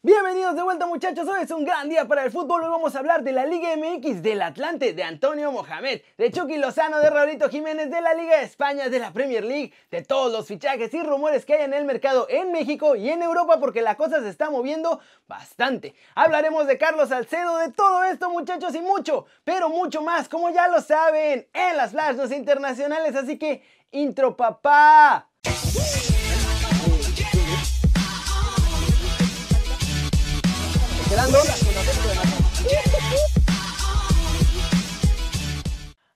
Bienvenidos de vuelta muchachos, hoy es un gran día para el fútbol, hoy vamos a hablar de la Liga MX, del Atlante, de Antonio Mohamed, de Chucky Lozano, de Raulito Jiménez, de la Liga de España, de la Premier League, de todos los fichajes y rumores que hay en el mercado en México y en Europa porque la cosa se está moviendo bastante. Hablaremos de Carlos Salcedo, de todo esto muchachos y mucho, pero mucho más, como ya lo saben, en las flashes internacionales, así que intro papá.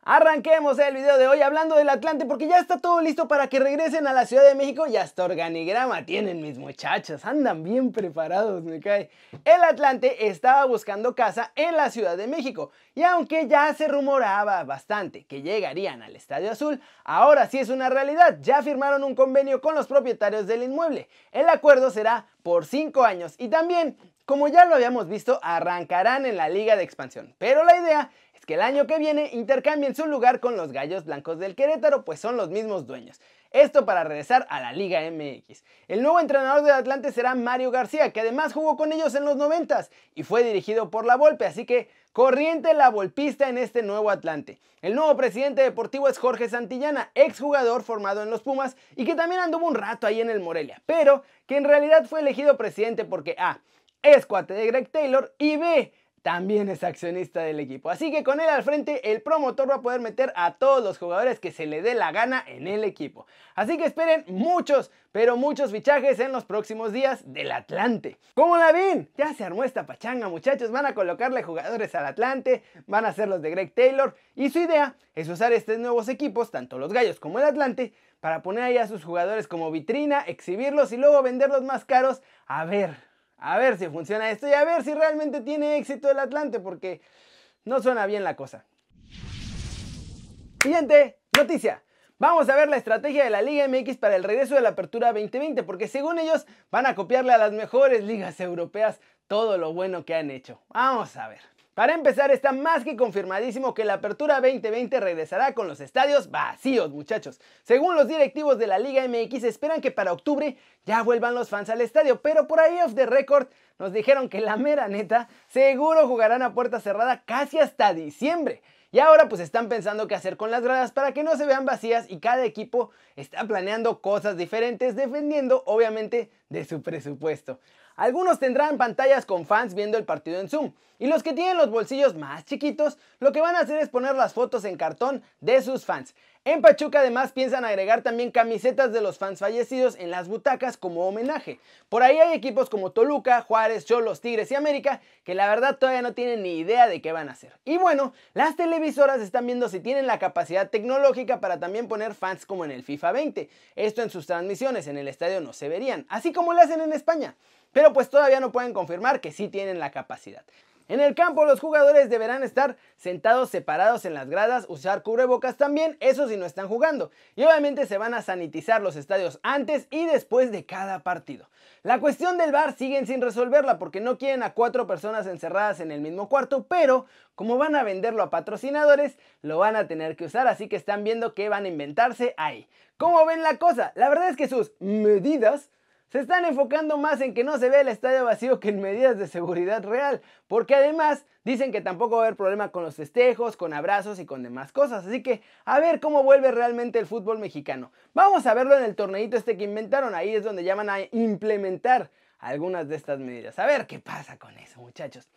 Arranquemos el video de hoy hablando del Atlante porque ya está todo listo para que regresen a la Ciudad de México y hasta organigrama tienen mis muchachos, andan bien preparados, me cae. El Atlante estaba buscando casa en la Ciudad de México y aunque ya se rumoraba bastante que llegarían al Estadio Azul, ahora sí es una realidad, ya firmaron un convenio con los propietarios del inmueble. El acuerdo será por 5 años y también como ya lo habíamos visto, arrancarán en la liga de expansión, pero la idea es que el año que viene intercambien su lugar con los Gallos Blancos del Querétaro, pues son los mismos dueños. Esto para regresar a la Liga MX. El nuevo entrenador del Atlante será Mario García, que además jugó con ellos en los 90 y fue dirigido por la Volpe, así que corriente la volpista en este nuevo Atlante. El nuevo presidente deportivo es Jorge Santillana, exjugador formado en los Pumas y que también anduvo un rato ahí en el Morelia, pero que en realidad fue elegido presidente porque A es cuate de Greg Taylor y B, también es accionista del equipo. Así que con él al frente, el promotor va a poder meter a todos los jugadores que se le dé la gana en el equipo. Así que esperen muchos, pero muchos fichajes en los próximos días del Atlante. ¿Cómo la ven? Ya se armó esta pachanga, muchachos. Van a colocarle jugadores al Atlante, van a ser los de Greg Taylor. Y su idea es usar estos nuevos equipos, tanto los Gallos como el Atlante, para poner ahí a sus jugadores como vitrina, exhibirlos y luego venderlos más caros. A ver, a ver si funciona esto y a ver si realmente tiene éxito el Atlante, porque no suena bien la cosa. Siguiente noticia. Vamos a ver la estrategia de la Liga MX para el regreso de la Apertura 2020, porque según ellos van a copiarle a las mejores ligas europeas todo lo bueno que han hecho. Vamos a ver. Para empezar, está más que confirmadísimo que la Apertura 2020 regresará con los estadios vacíos, muchachos. Según los directivos de la Liga MX, esperan que para octubre ya vuelvan los fans al estadio, pero por ahí off the record nos dijeron que la mera neta seguro jugarán a puerta cerrada casi hasta diciembre. Y ahora pues están pensando qué hacer con las gradas para que no se vean vacías y cada equipo está planeando cosas diferentes defendiendo obviamente de su presupuesto. Algunos tendrán pantallas con fans viendo el partido en Zoom. Y los que tienen los bolsillos más chiquitos, lo que van a hacer es poner las fotos en cartón de sus fans. En Pachuca además piensan agregar también camisetas de los fans fallecidos en las butacas como homenaje. Por ahí hay equipos como Toluca, Juárez, Cholos, Tigres y América que la verdad todavía no tienen ni idea de qué van a hacer. Y bueno, las televisoras están viendo si tienen la capacidad tecnológica para también poner fans como en el FIFA 20. Esto en sus transmisiones en el estadio no se verían, así como lo hacen en España pero pues todavía no pueden confirmar que sí tienen la capacidad. En el campo los jugadores deberán estar sentados separados en las gradas, usar cubrebocas también, eso si no están jugando. Y obviamente se van a sanitizar los estadios antes y después de cada partido. La cuestión del bar siguen sin resolverla porque no quieren a cuatro personas encerradas en el mismo cuarto, pero como van a venderlo a patrocinadores, lo van a tener que usar, así que están viendo qué van a inventarse ahí. ¿Cómo ven la cosa? La verdad es que sus medidas se están enfocando más en que no se vea el estadio vacío que en medidas de seguridad real, porque además dicen que tampoco va a haber problema con los festejos, con abrazos y con demás cosas, así que a ver cómo vuelve realmente el fútbol mexicano. Vamos a verlo en el torneito este que inventaron, ahí es donde ya van a implementar algunas de estas medidas. A ver qué pasa con eso, muchachos.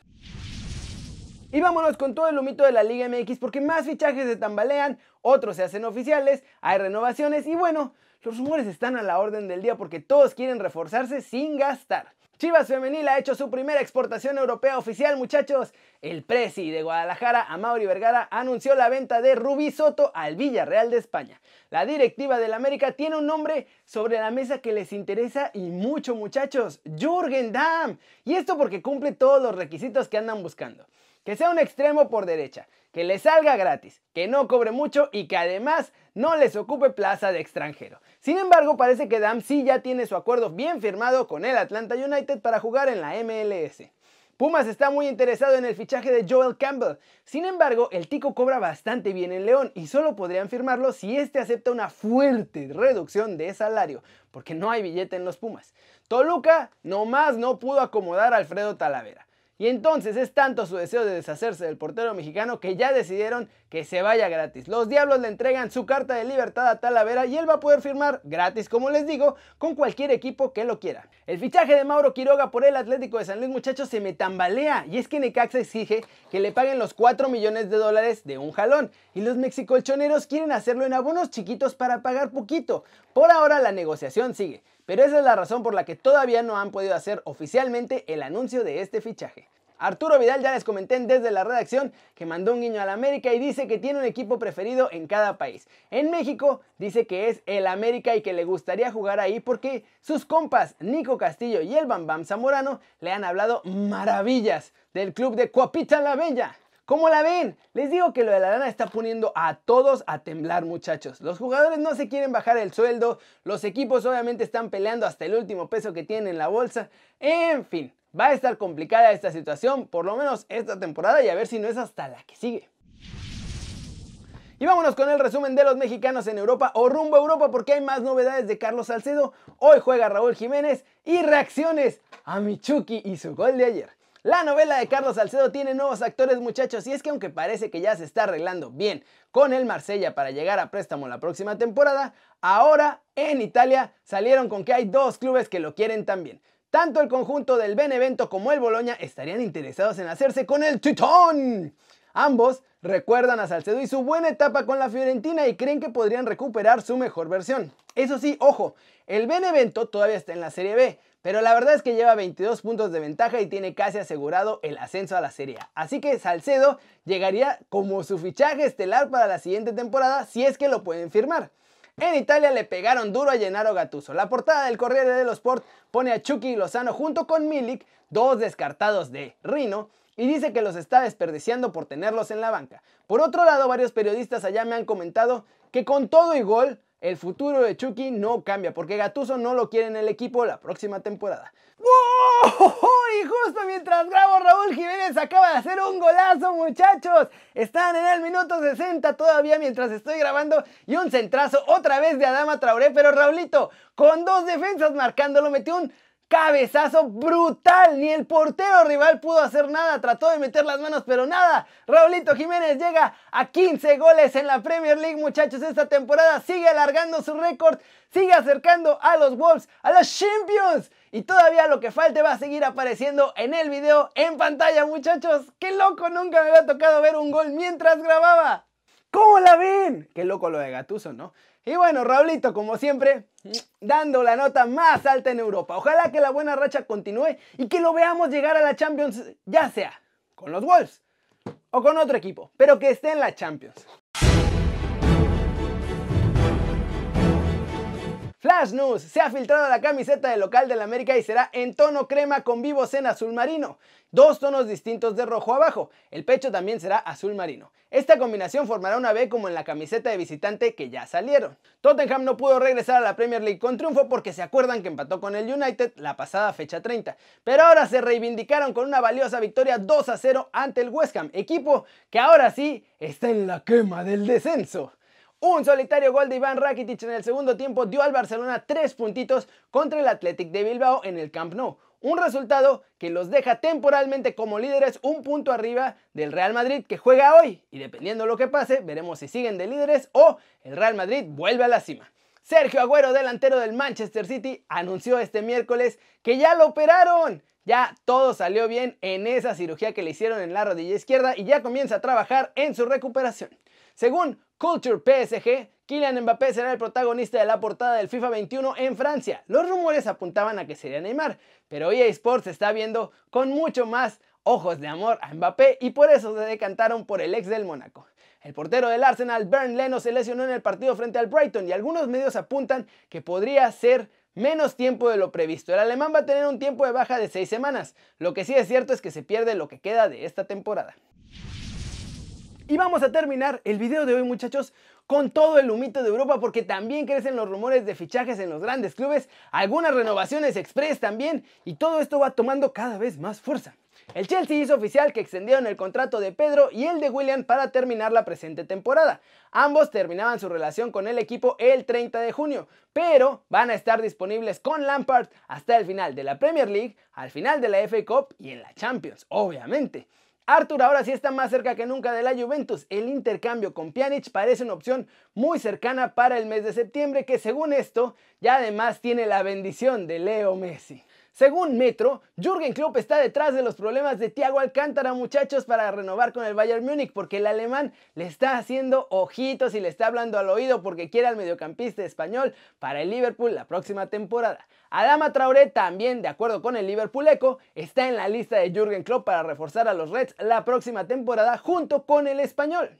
Y vámonos con todo el humito de la Liga MX porque más fichajes se tambalean, otros se hacen oficiales, hay renovaciones y bueno, los rumores están a la orden del día porque todos quieren reforzarse sin gastar. Chivas Femenil ha hecho su primera exportación europea oficial, muchachos. El presi de Guadalajara, Amaury Vergara, anunció la venta de Rubí Soto al Villarreal de España. La directiva del América tiene un nombre sobre la mesa que les interesa y mucho, muchachos. Jürgen Damm. Y esto porque cumple todos los requisitos que andan buscando que sea un extremo por derecha, que le salga gratis, que no cobre mucho y que además no les ocupe plaza de extranjero. Sin embargo, parece que Dam sí ya tiene su acuerdo bien firmado con el Atlanta United para jugar en la MLS. Pumas está muy interesado en el fichaje de Joel Campbell. Sin embargo, el Tico cobra bastante bien en León y solo podrían firmarlo si este acepta una fuerte reducción de salario, porque no hay billete en los Pumas. Toluca nomás no pudo acomodar a Alfredo Talavera. Y entonces es tanto su deseo de deshacerse del portero mexicano que ya decidieron que se vaya gratis. Los Diablos le entregan su carta de libertad a Talavera y él va a poder firmar gratis, como les digo, con cualquier equipo que lo quiera. El fichaje de Mauro Quiroga por el Atlético de San Luis, muchachos, se me tambalea. Y es que Necaxa exige que le paguen los 4 millones de dólares de un jalón. Y los mexicolchoneros quieren hacerlo en abonos chiquitos para pagar poquito. Por ahora la negociación sigue. Pero esa es la razón por la que todavía no han podido hacer oficialmente el anuncio de este fichaje. Arturo Vidal ya les comenté desde la redacción que mandó un guiño al América y dice que tiene un equipo preferido en cada país. En México dice que es el América y que le gustaría jugar ahí porque sus compas Nico Castillo y el Bam Bam Zamorano le han hablado maravillas del club de Cuapita la Bella. ¿Cómo la ven? Les digo que lo de la lana está poniendo a todos a temblar muchachos. Los jugadores no se quieren bajar el sueldo, los equipos obviamente están peleando hasta el último peso que tienen en la bolsa. En fin, va a estar complicada esta situación, por lo menos esta temporada y a ver si no es hasta la que sigue. Y vámonos con el resumen de los mexicanos en Europa o rumbo a Europa porque hay más novedades de Carlos Salcedo. Hoy juega Raúl Jiménez y reacciones a Michuki y su gol de ayer. La novela de Carlos Salcedo tiene nuevos actores muchachos y es que aunque parece que ya se está arreglando bien con el Marsella para llegar a préstamo la próxima temporada, ahora en Italia salieron con que hay dos clubes que lo quieren también. Tanto el conjunto del Benevento como el Boloña estarían interesados en hacerse con el Titón. Ambos recuerdan a Salcedo y su buena etapa con la Fiorentina y creen que podrían recuperar su mejor versión. Eso sí, ojo, el Benevento todavía está en la Serie B, pero la verdad es que lleva 22 puntos de ventaja y tiene casi asegurado el ascenso a la Serie. Así que Salcedo llegaría como su fichaje estelar para la siguiente temporada si es que lo pueden firmar. En Italia le pegaron duro a Gennaro Gattuso. La portada del Corriere dello Sport pone a Chucky Lozano junto con Milik, dos descartados de Rino, y dice que los está desperdiciando por tenerlos en la banca. Por otro lado, varios periodistas allá me han comentado que con todo y gol, el futuro de Chucky no cambia porque Gatuso no lo quiere en el equipo la próxima temporada. ¡Wow! Y justo mientras grabo, Raúl Jiménez acaba de hacer un golazo, muchachos. Están en el minuto 60 todavía mientras estoy grabando y un centrazo otra vez de Adama Traoré, pero Raulito, con dos defensas marcándolo, metió un Cabezazo brutal, ni el portero rival pudo hacer nada, trató de meter las manos, pero nada. Raulito Jiménez llega a 15 goles en la Premier League, muchachos, esta temporada sigue alargando su récord, sigue acercando a los Wolves, a los Champions. Y todavía lo que falte va a seguir apareciendo en el video en pantalla, muchachos. ¡Qué loco! Nunca me había tocado ver un gol mientras grababa. ¿Cómo la ven? Qué loco lo de Gatuso, ¿no? Y bueno, Raulito, como siempre, dando la nota más alta en Europa. Ojalá que la buena racha continúe y que lo veamos llegar a la Champions, ya sea con los Wolves o con otro equipo, pero que esté en la Champions. Flash News, se ha filtrado la camiseta del local del América y será en tono crema con vivos en azul marino. Dos tonos distintos de rojo abajo. El pecho también será azul marino. Esta combinación formará una B como en la camiseta de visitante que ya salieron. Tottenham no pudo regresar a la Premier League con triunfo porque se acuerdan que empató con el United la pasada fecha 30. Pero ahora se reivindicaron con una valiosa victoria 2 a 0 ante el West Ham, equipo que ahora sí está en la quema del descenso. Un solitario gol de Iván Rakitic en el segundo tiempo dio al Barcelona tres puntitos contra el Athletic de Bilbao en el Camp Nou. Un resultado que los deja temporalmente como líderes un punto arriba del Real Madrid que juega hoy. Y dependiendo lo que pase, veremos si siguen de líderes o el Real Madrid vuelve a la cima. Sergio Agüero, delantero del Manchester City, anunció este miércoles que ya lo operaron. Ya todo salió bien en esa cirugía que le hicieron en la rodilla izquierda y ya comienza a trabajar en su recuperación. Según Culture PSG, Kylian Mbappé será el protagonista de la portada del FIFA 21 en Francia. Los rumores apuntaban a que sería Neymar, pero EA Sports está viendo con mucho más ojos de amor a Mbappé y por eso se decantaron por el ex del Mónaco. El portero del Arsenal, Bernd Leno, se lesionó en el partido frente al Brighton y algunos medios apuntan que podría ser menos tiempo de lo previsto. El alemán va a tener un tiempo de baja de 6 semanas. Lo que sí es cierto es que se pierde lo que queda de esta temporada. Y vamos a terminar el video de hoy muchachos con todo el humito de Europa porque también crecen los rumores de fichajes en los grandes clubes, algunas renovaciones express también y todo esto va tomando cada vez más fuerza. El Chelsea hizo oficial que extendieron el contrato de Pedro y el de William para terminar la presente temporada. Ambos terminaban su relación con el equipo el 30 de junio, pero van a estar disponibles con Lampard hasta el final de la Premier League, al final de la FA Cup y en la Champions, obviamente. Arthur ahora sí está más cerca que nunca de la Juventus. El intercambio con Pjanic parece una opción muy cercana para el mes de septiembre que según esto ya además tiene la bendición de Leo Messi. Según Metro, Jürgen Klopp está detrás de los problemas de Thiago Alcántara, muchachos, para renovar con el Bayern Múnich, porque el alemán le está haciendo ojitos y le está hablando al oído porque quiere al mediocampista español para el Liverpool la próxima temporada. Adama Traoré también, de acuerdo con el Liverpool Echo, está en la lista de Jürgen Klopp para reforzar a los Reds la próxima temporada junto con el español.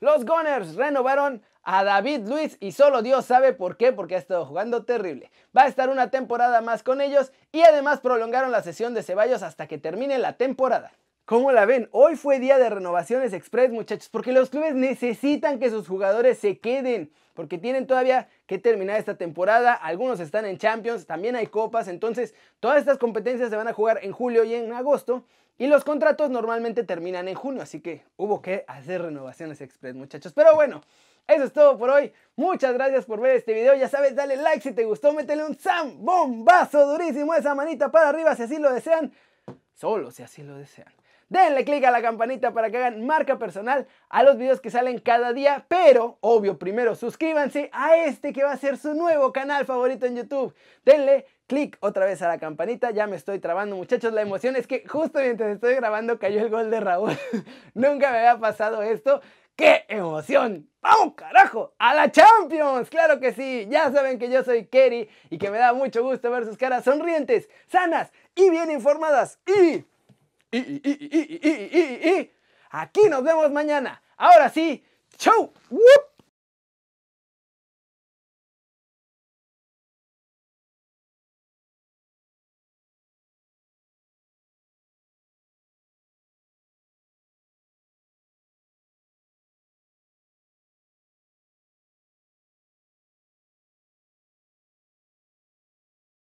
Los Gunners renovaron a David Luis y solo Dios sabe por qué, porque ha estado jugando terrible. Va a estar una temporada más con ellos y además prolongaron la sesión de Ceballos hasta que termine la temporada. ¿Cómo la ven? Hoy fue día de renovaciones express, muchachos, porque los clubes necesitan que sus jugadores se queden, porque tienen todavía que terminar esta temporada. Algunos están en Champions, también hay copas, entonces todas estas competencias se van a jugar en julio y en agosto. Y los contratos normalmente terminan en junio, así que hubo que hacer renovaciones express, muchachos. Pero bueno, eso es todo por hoy. Muchas gracias por ver este video. Ya sabes, dale like si te gustó, métele un sam bombazo durísimo esa manita para arriba si así lo desean. Solo si así lo desean. Denle click a la campanita para que hagan marca personal a los videos que salen cada día. Pero, obvio, primero suscríbanse a este que va a ser su nuevo canal favorito en YouTube. Denle click otra vez a la campanita. Ya me estoy trabando, muchachos. La emoción es que justo mientras estoy grabando cayó el gol de Raúl. Nunca me había pasado esto. ¡Qué emoción! ¡Vamos, carajo! ¡A la Champions! ¡Claro que sí! Ya saben que yo soy Kerry y que me da mucho gusto ver sus caras sonrientes, sanas y bien informadas. Y. Y, y, y, y, y, y, y. Aquí nos vemos mañana. Ahora sí, ¡chau!